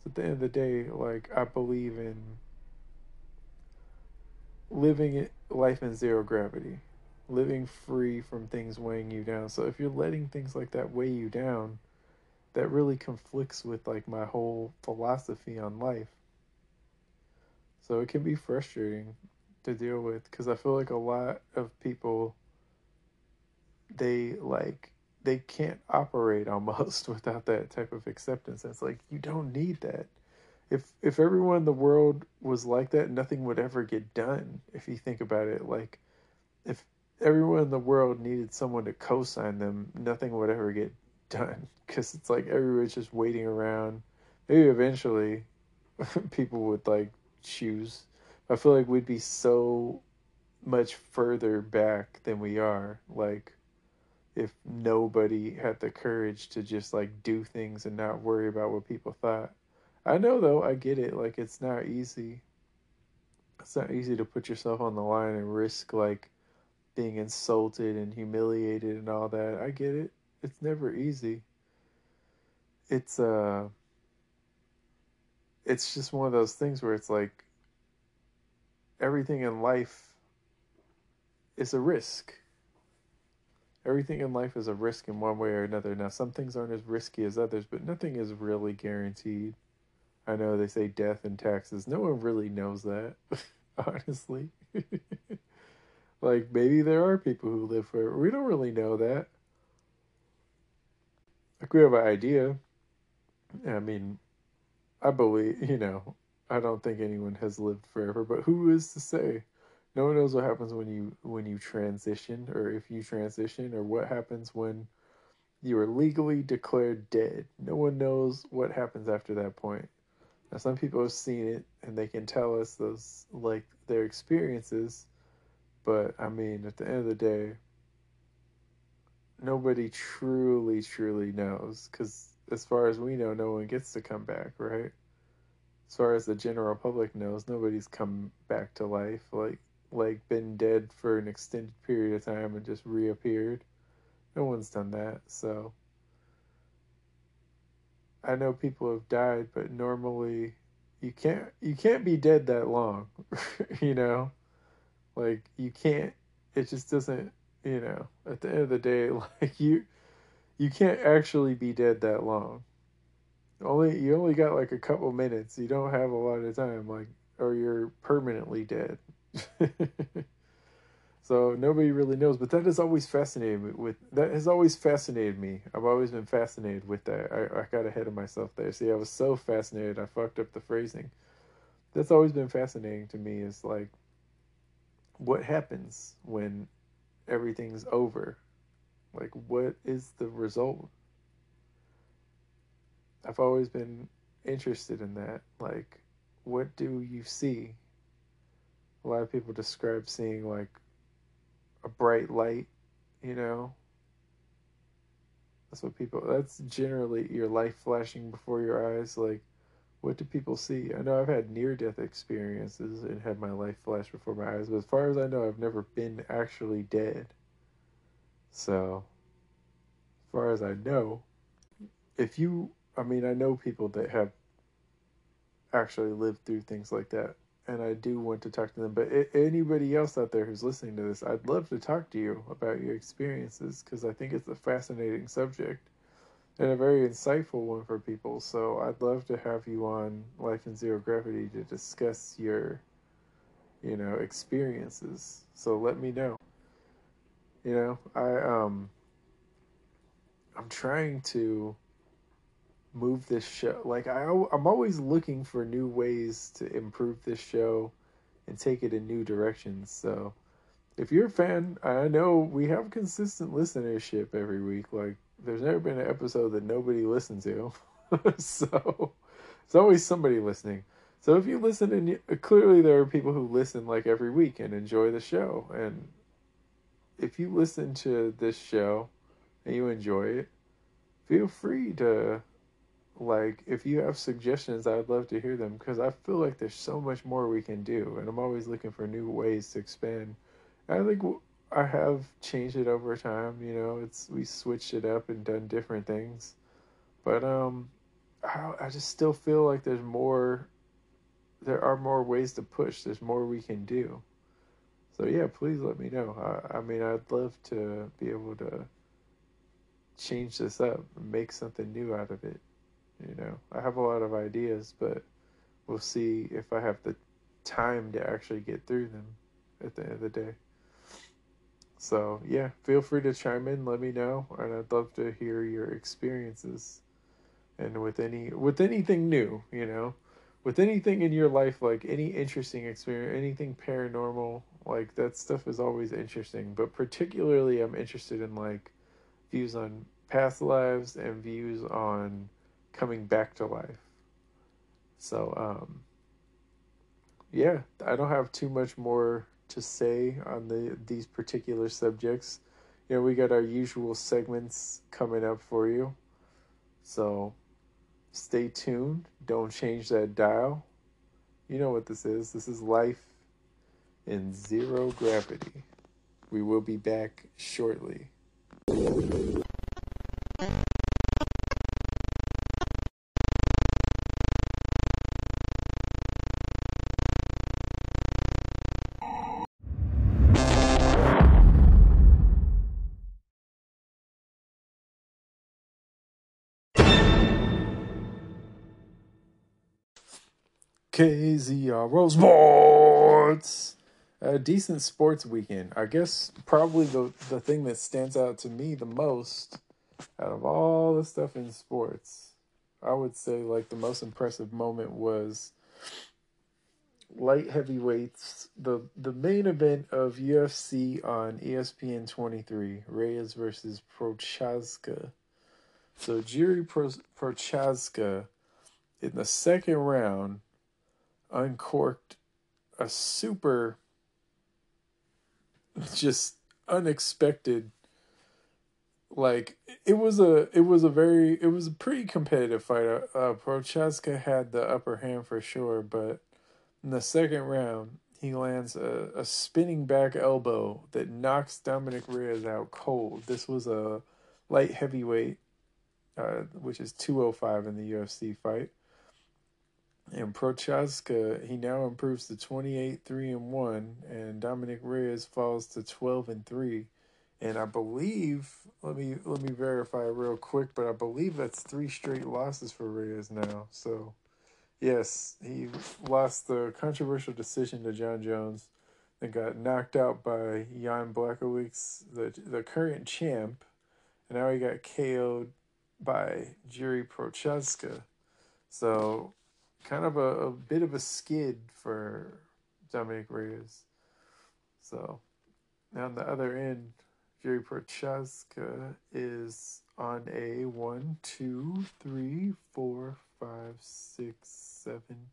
So at the end of the day, like I believe in living life in zero gravity, living free from things weighing you down. So if you're letting things like that weigh you down, that really conflicts with like my whole philosophy on life. So it can be frustrating to deal with because I feel like a lot of people they like they can't operate almost without that type of acceptance. It's like you don't need that. If if everyone in the world was like that, nothing would ever get done. If you think about it, like if everyone in the world needed someone to co-sign them, nothing would ever get done because it's like everyone's just waiting around. Maybe eventually people would like choose. I feel like we'd be so much further back than we are. Like, if nobody had the courage to just like do things and not worry about what people thought. I know though, I get it. Like, it's not easy. It's not easy to put yourself on the line and risk like being insulted and humiliated and all that. I get it. It's never easy. It's, uh, it's just one of those things where it's like everything in life is a risk. Everything in life is a risk in one way or another. Now, some things aren't as risky as others, but nothing is really guaranteed. I know they say death and taxes. No one really knows that, honestly. like, maybe there are people who live forever. We don't really know that. Like, we have an idea. I mean, I believe, you know, I don't think anyone has lived forever, but who is to say? No one knows what happens when you when you transition or if you transition or what happens when you are legally declared dead. No one knows what happens after that point. Now some people have seen it and they can tell us those like their experiences, but I mean at the end of the day nobody truly truly knows cuz as far as we know, no one gets to come back, right? As far as the general public knows, nobody's come back to life, like like been dead for an extended period of time and just reappeared. No one's done that, so I know people have died, but normally you can't you can't be dead that long, you know? Like you can't it just doesn't, you know, at the end of the day like you you can't actually be dead that long. Only you only got like a couple minutes. You don't have a lot of time, like, or you're permanently dead. so nobody really knows, but that has always fascinated me. With that has always fascinated me. I've always been fascinated with that. I, I got ahead of myself there. See, I was so fascinated, I fucked up the phrasing. That's always been fascinating to me. Is like, what happens when everything's over like, what is the result? I've always been interested in that. Like, what do you see? A lot of people describe seeing like a bright light, you know? That's what people, that's generally your life flashing before your eyes. Like, what do people see? I know I've had near death experiences and had my life flash before my eyes, but as far as I know, I've never been actually dead. So, as far as I know, if you, I mean, I know people that have actually lived through things like that, and I do want to talk to them. But anybody else out there who's listening to this, I'd love to talk to you about your experiences because I think it's a fascinating subject and a very insightful one for people. So I'd love to have you on Life in Zero Gravity to discuss your, you know, experiences. So let me know. You know, I um I'm trying to move this show like I I'm always looking for new ways to improve this show and take it in new directions. So if you're a fan, I know we have consistent listenership every week. Like there's never been an episode that nobody listened to. so there's always somebody listening. So if you listen and you, clearly there are people who listen like every week and enjoy the show and if you listen to this show and you enjoy it, feel free to like if you have suggestions i'd love to hear them because i feel like there's so much more we can do and i'm always looking for new ways to expand. I think i have changed it over time you know it's we switched it up and done different things. But um i, I just still feel like there's more there are more ways to push there's more we can do so yeah please let me know i, I mean i'd love to be able to change this up and make something new out of it you know, I have a lot of ideas, but we'll see if I have the time to actually get through them at the end of the day. So, yeah, feel free to chime in, let me know, and I'd love to hear your experiences. And with any with anything new, you know, with anything in your life like any interesting experience, anything paranormal, like that stuff is always interesting, but particularly I'm interested in like views on past lives and views on coming back to life. So, um, yeah, I don't have too much more to say on the these particular subjects. You know, we got our usual segments coming up for you. So, stay tuned. Don't change that dial. You know what this is. This is life in zero gravity. We will be back shortly. KZRO Sports. A decent sports weekend. I guess probably the the thing that stands out to me the most out of all the stuff in sports, I would say like the most impressive moment was light heavyweights. The the main event of UFC on ESPN 23, Reyes versus Prochazka. So Jiri Pro- Prochazka in the second round uncorked a super just unexpected. Like it was a it was a very it was a pretty competitive fight. Uh, uh prochazka had the upper hand for sure but in the second round he lands a, a spinning back elbow that knocks dominick reyes out cold. This was a light heavyweight uh, which is 205 in the ufc fight and Prochazka, he now improves to 28 3 and 1 and Dominick Reyes falls to 12 and 3. And I believe let me let me verify real quick, but I believe that's three straight losses for Reyes now. So yes, he lost the controversial decision to Jon Jones and got knocked out by Jan Blachowicz, the the current champ, and now he got KO'd by Jiri Prochazka. So kind of a, a bit of a skid for Dominick Reyes. So now on the other end, Jerry Prochazka is on a one, two, three, four, five, six, seven,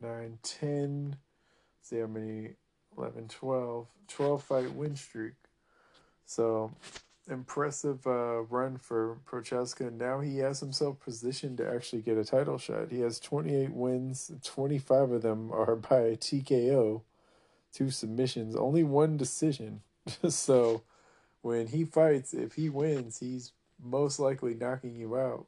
nine, ten. See how many? 11, 12. 12 fight win streak. So impressive uh, run for Prochazka. and Now he has himself positioned to actually get a title shot. He has 28 wins, 25 of them are by TKO, two submissions, only one decision. so when he fights, if he wins, he's most likely knocking you out.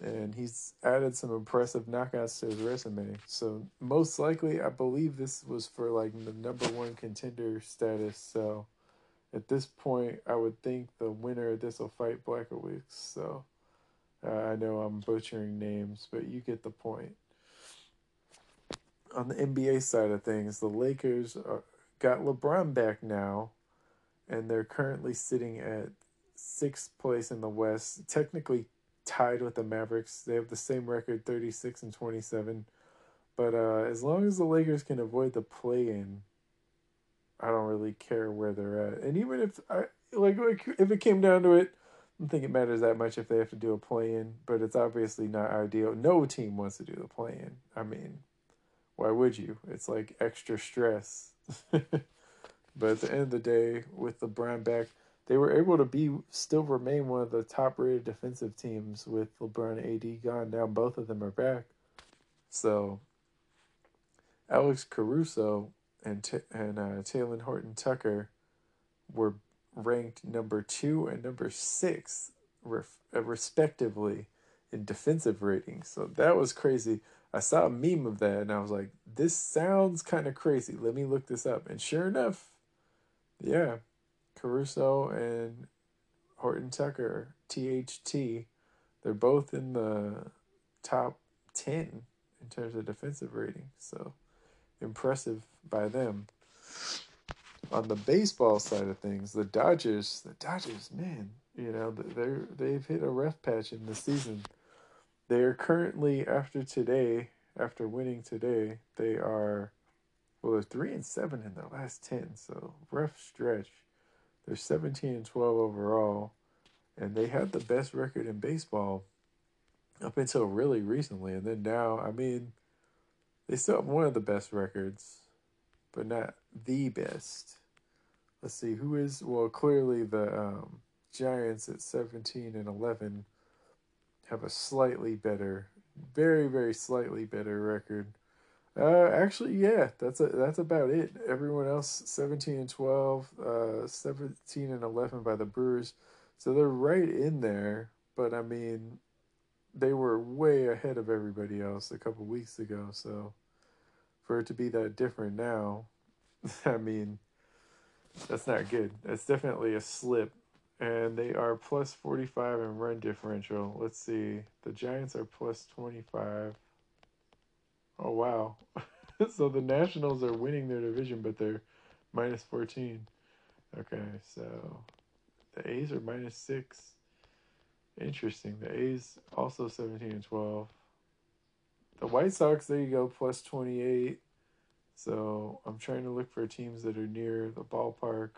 and he's added some impressive knockouts to his resume. So most likely, I believe this was for like the number one contender status. So at this point, I would think the winner of this will fight Blachowicz. So uh, I know I'm butchering names, but you get the point. On the NBA side of things, the Lakers are, got LeBron back now, and they're currently sitting at sixth place in the West, technically tied with the Mavericks. They have the same record, 36 and 27. But uh, as long as the Lakers can avoid the play in, I don't really care where they're at. And even if I like, if it came down to it, I don't think it matters that much if they have to do a play in, but it's obviously not ideal. No team wants to do the play in. I mean, why would you? It's like extra stress. but at the end of the day, with LeBron back, they were able to be still remain one of the top rated defensive teams with LeBron AD gone. Now both of them are back. So Alex Caruso and T- and uh, Talen Horton Tucker were ranked number two and number six, ref- uh, respectively, in defensive ratings. So that was crazy. I saw a meme of that and I was like, this sounds kind of crazy. Let me look this up. And sure enough, yeah, Caruso and Horton Tucker, THT, they're both in the top 10 in terms of defensive rating. So impressive by them. On the baseball side of things, the Dodgers, the Dodgers, man, you know, they're they've hit a rough patch in the season. They are currently after today, after winning today, they are well, they're three and seven in their last ten, so rough stretch. They're seventeen and twelve overall, and they had the best record in baseball up until really recently, and then now, I mean, they still have one of the best records, but not the best. Let's see who is well. Clearly, the um, Giants at seventeen and eleven have a slightly better, very very slightly better record. Uh, actually, yeah, that's a, that's about it. Everyone else, seventeen and twelve, uh, seventeen and eleven by the Brewers, so they're right in there. But I mean, they were way ahead of everybody else a couple weeks ago. So for it to be that different now, I mean, that's not good. That's definitely a slip. And they are plus 45 in run differential. Let's see. The Giants are plus 25. Oh, wow. so the Nationals are winning their division, but they're minus 14. Okay, so the A's are minus 6. Interesting. The A's also 17 and 12. The White Sox, there you go, plus 28. So I'm trying to look for teams that are near the ballpark.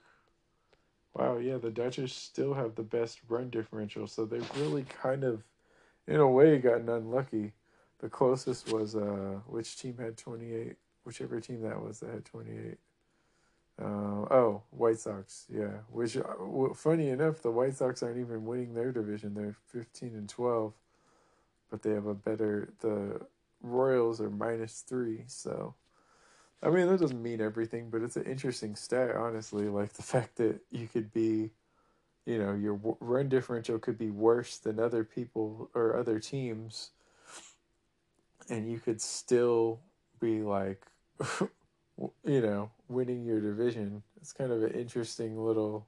Wow, yeah, the Dodgers still have the best run differential, so they've really kind of, in a way, gotten unlucky. The closest was uh, which team had twenty eight? Whichever team that was that had twenty eight. Uh, oh, White Sox, yeah. Which, uh, funny enough, the White Sox aren't even winning their division. They're fifteen and twelve, but they have a better. The Royals are minus three, so I mean, that doesn't mean everything, but it's an interesting stat, honestly. Like the fact that you could be, you know, your run differential could be worse than other people or other teams, and you could still be like, you know, winning your division. It's kind of an interesting little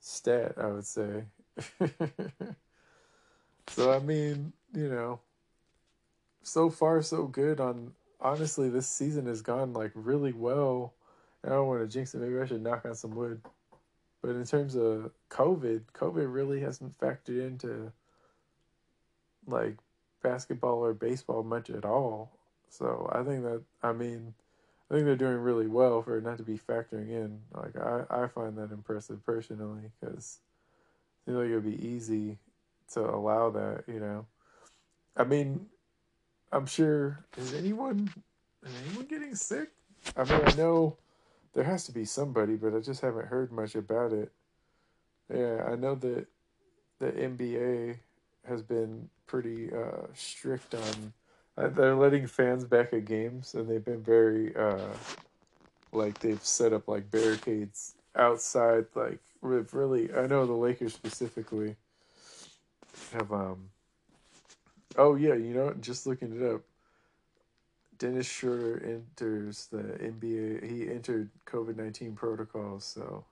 stat, I would say. so, I mean, you know, so far so good on honestly, this season has gone like really well. I don't want to jinx it. Maybe I should knock on some wood. But in terms of COVID, COVID really hasn't factored into like basketball or baseball much at all. So I think that I mean, I think they're doing really well for it not to be factoring in. Like I, I find that impressive personally because I think like it would be easy to allow that. You know, I mean, I'm sure. Is anyone is anyone getting sick? I mean, I know there has to be somebody, but I just haven't heard much about it. Yeah, I know that the NBA has been pretty uh, strict on. Uh, they're letting fans back at games, and they've been very uh, like they've set up like barricades outside. Like really, I know the Lakers specifically have um Oh yeah, you know, just looking it up. Dennis Schroeder enters the NBA. He entered COVID nineteen protocols, so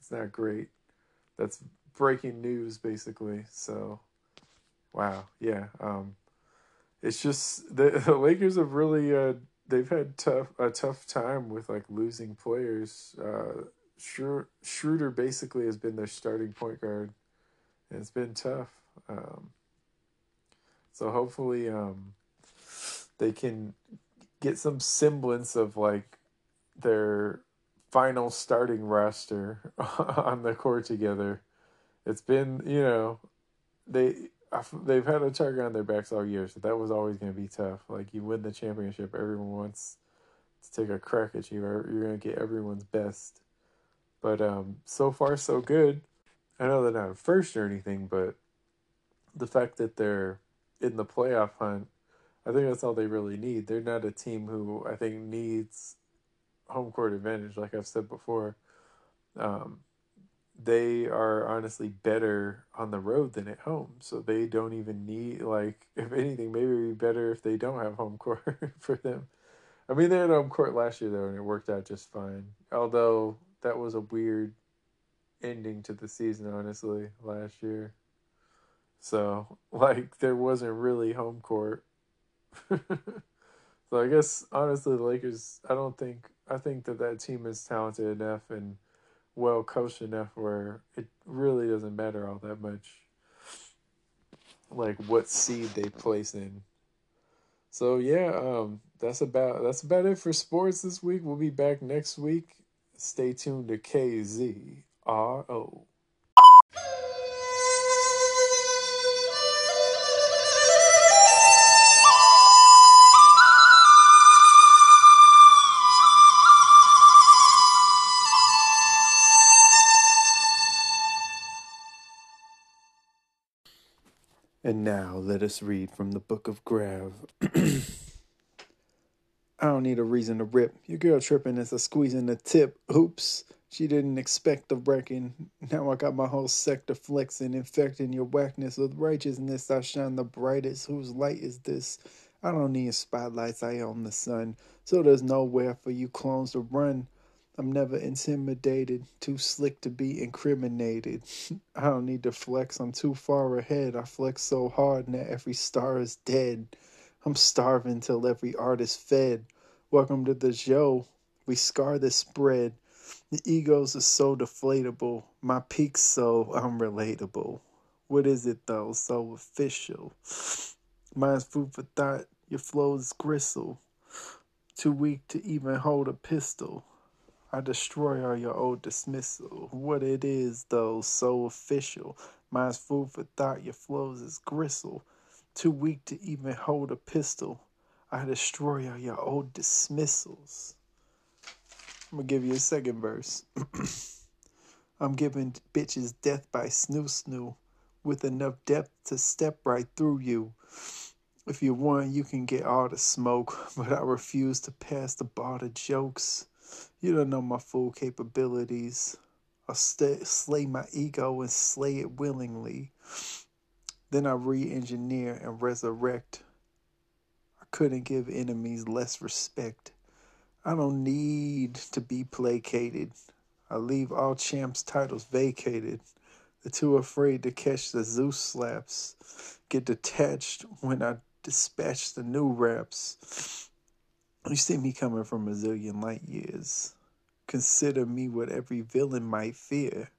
it's not great. That's breaking news, basically. So, wow, yeah. Um, it's just the, the Lakers have really uh, they've had tough a tough time with like losing players. Uh, Schroeder basically has been their starting point guard, and it's been tough. Um, so hopefully, um, they can get some semblance of like their final starting roster on the court together. It's been, you know, they they've had a target on their backs all year, so that was always going to be tough. Like you win the championship, everyone wants to take a crack at you. You're going to get everyone's best. But um, so far so good. I know they're not first or anything, but the fact that they're in the playoff hunt, I think that's all they really need. They're not a team who I think needs home court advantage, like I've said before. Um, they are honestly better on the road than at home. So they don't even need like if anything, maybe it'd be better if they don't have home court for them. I mean they had home court last year though and it worked out just fine. Although that was a weird ending to the season, honestly, last year. So like there wasn't really home court. so I guess honestly the Lakers I don't think I think that that team is talented enough and well coached enough where it really doesn't matter all that much like what seed they place in. So yeah, um that's about that's about it for sports this week. We'll be back next week. Stay tuned to KZRO. And now let us read from the book of Grav. I don't need a reason to rip. Your girl tripping as I squeezing the tip. Oops. She didn't expect the wrecking. Now I got my whole sector flexing, infecting your whackness with righteousness. I shine the brightest. Whose light is this? I don't need spotlights. I own the sun. So there's nowhere for you clones to run. I'm never intimidated, too slick to be incriminated. I don't need to flex, I'm too far ahead. I flex so hard now every star is dead. I'm starving till every artist fed. Welcome to the show. We scar the spread. The egos are so deflatable. My peak's so unrelatable. What is it though? So official. Mine's food for thought. Your flow's gristle. Too weak to even hold a pistol. I destroy all your old dismissal. What it is, though, so official. Mine's food for thought, your flows is gristle. Too weak to even hold a pistol. I destroy all your old dismissals. I'm gonna give you a second verse. I'm giving bitches death by snoo snoo with enough depth to step right through you. If you want, you can get all the smoke, but I refuse to pass the bar to jokes. You don't know my full capabilities. I'll stay, slay my ego and slay it willingly. Then I re engineer and resurrect. I couldn't give enemies less respect. I don't need to be placated. I leave all champs' titles vacated. The too afraid to catch the Zeus slaps. Get detached when I dispatch the new raps. You see me coming from a zillion light years. Consider me what every villain might fear.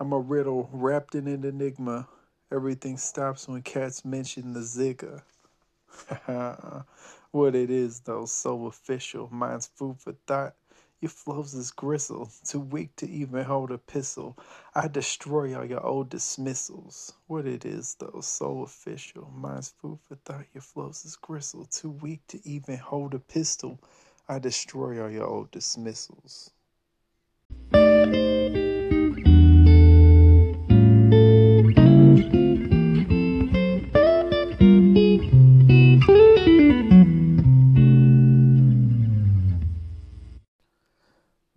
I'm a riddle wrapped in an enigma. Everything stops when cats mention the zigger. what it is, though, so official. Mine's food for thought. Your flows is gristle, too weak to even hold a pistol. I destroy all your old dismissals. What it is, though, so official. Mine's food for thought, your flows is gristle, too weak to even hold a pistol. I destroy all your old dismissals.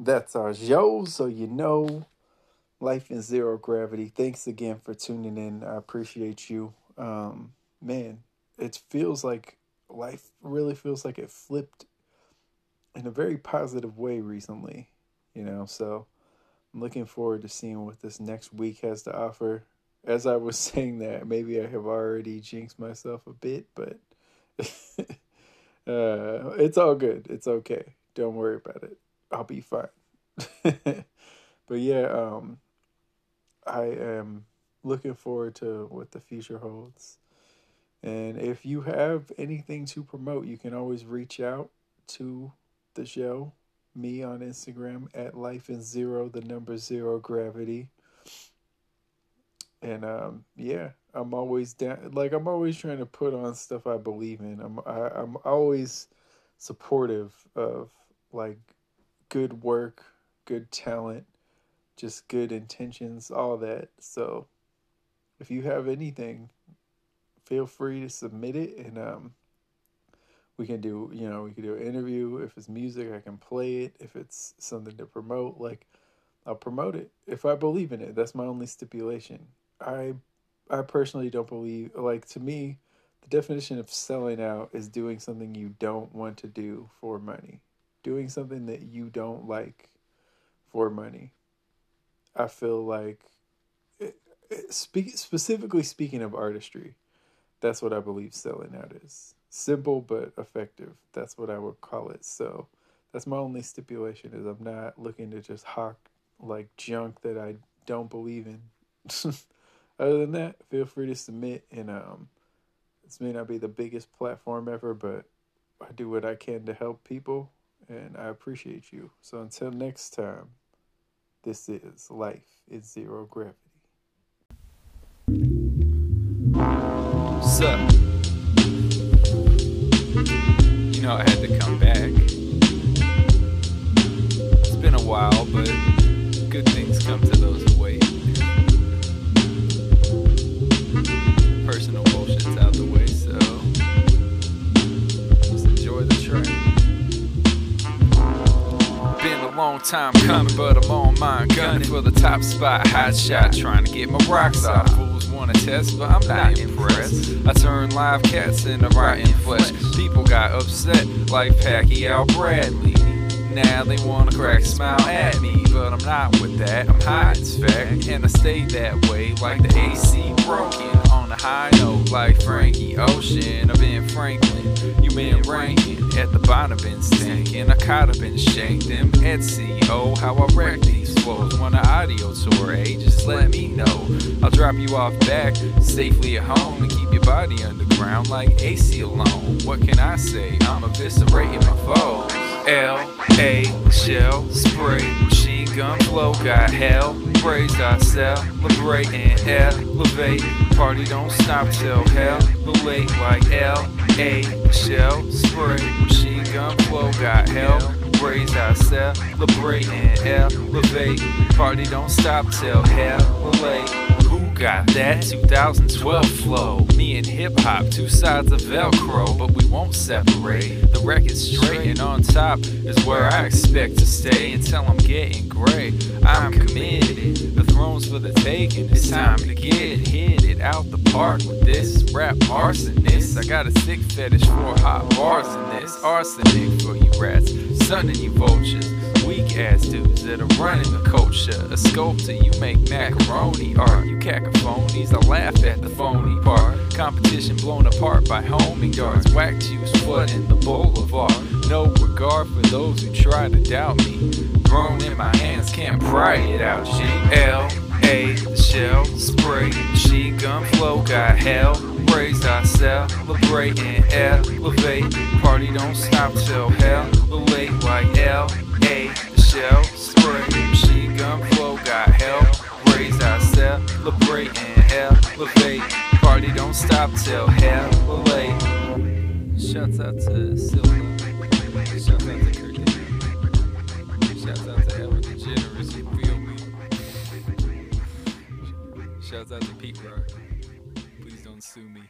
That's our show, so you know life in zero gravity. Thanks again for tuning in. I appreciate you. Um, man, it feels like life really feels like it flipped in a very positive way recently, you know. So I'm looking forward to seeing what this next week has to offer. As I was saying that, maybe I have already jinxed myself a bit, but uh, it's all good. It's okay. Don't worry about it. I'll be fine. but yeah, um, I am looking forward to what the future holds. And if you have anything to promote, you can always reach out to the show, me on Instagram at life in zero, the number zero gravity. And um, yeah, I'm always down. Like I'm always trying to put on stuff I believe in. I'm I, I'm always supportive of like good work, good talent, just good intentions, all that. So if you have anything, feel free to submit it and um we can do you know we can do an interview. If it's music i can play it. If it's something to promote like i'll promote it if i believe in it. That's my only stipulation. I i personally don't believe like to me the definition of selling out is doing something you don't want to do for money doing something that you don't like for money i feel like it, it, speak, specifically speaking of artistry that's what i believe selling out is simple but effective. That's what I would call it. So that's my only stipulation is I'm not looking to just hawk like junk that I don't believe in. Other than that, feel free to submit and um this may not be the biggest platform ever, but I do what I can to help people and I appreciate you. So until next time, this is Life in Zero Gravity. What's up? You know I had to come back. It's been a while, but good things come to those who wait. Personal bullshit's out the way, long time coming, but I'm on mine. Gunning for the top spot, hot shot, trying to get my rocks off. Fools wanna test, but I'm not impressed. I turn live cats into rotten flesh. People got upset like Pacquiao Bradley. Now they wanna crack a smile at me, but I'm not with that. I'm hot as fact, and I stay that way like the AC broken on a high note like Frankie Ocean. I've been Franklin, you been ranking at the bottom, been stinking. I coulda been shanked them Etsy. Oh, how I wreck these flows. Want an audio tour, eh? Just let me know. I'll drop you off back safely at home and keep your body underground like AC alone. What can I say? I'm eviscerating my foes. L A shell spray machine gun flow got hell praise I celebrate and elevate party don't stop till hell. Late like L A shell spray machine gun flow got hell. Praise I celebrate and elevate. Party don't stop till hell. Who got that? 2012 flow. Me and hip hop, two sides of Velcro, but we won't separate. The record's straight and on top is where I expect to stay. Until I'm getting gray. I'm committed, throne's for the taking. It's time to get it, hit it out the park with this rap arsonist. I got a sick fetish for hot bars in this. Arsenic for you rats, sunning you vultures weak ass dudes that are running the culture. A sculptor, you make macaroni art. You cacophonies, I laugh at the phony part. Competition blown apart by homing guards. Whack juice flooding the boulevard. No regard for those who try to doubt me. Thrown in my hands, can't pry it out. G L A, shell spray. Machine gun flow got hell. Praise I celebrate and elevate. Party don't stop till hell. Late like L A, shell spray. Machine gun flow got hell. Praise I celebrate and elevate. Party don't stop till hell late. Shouts out to Silva. Shouts out to Pete Rock. Please don't sue me.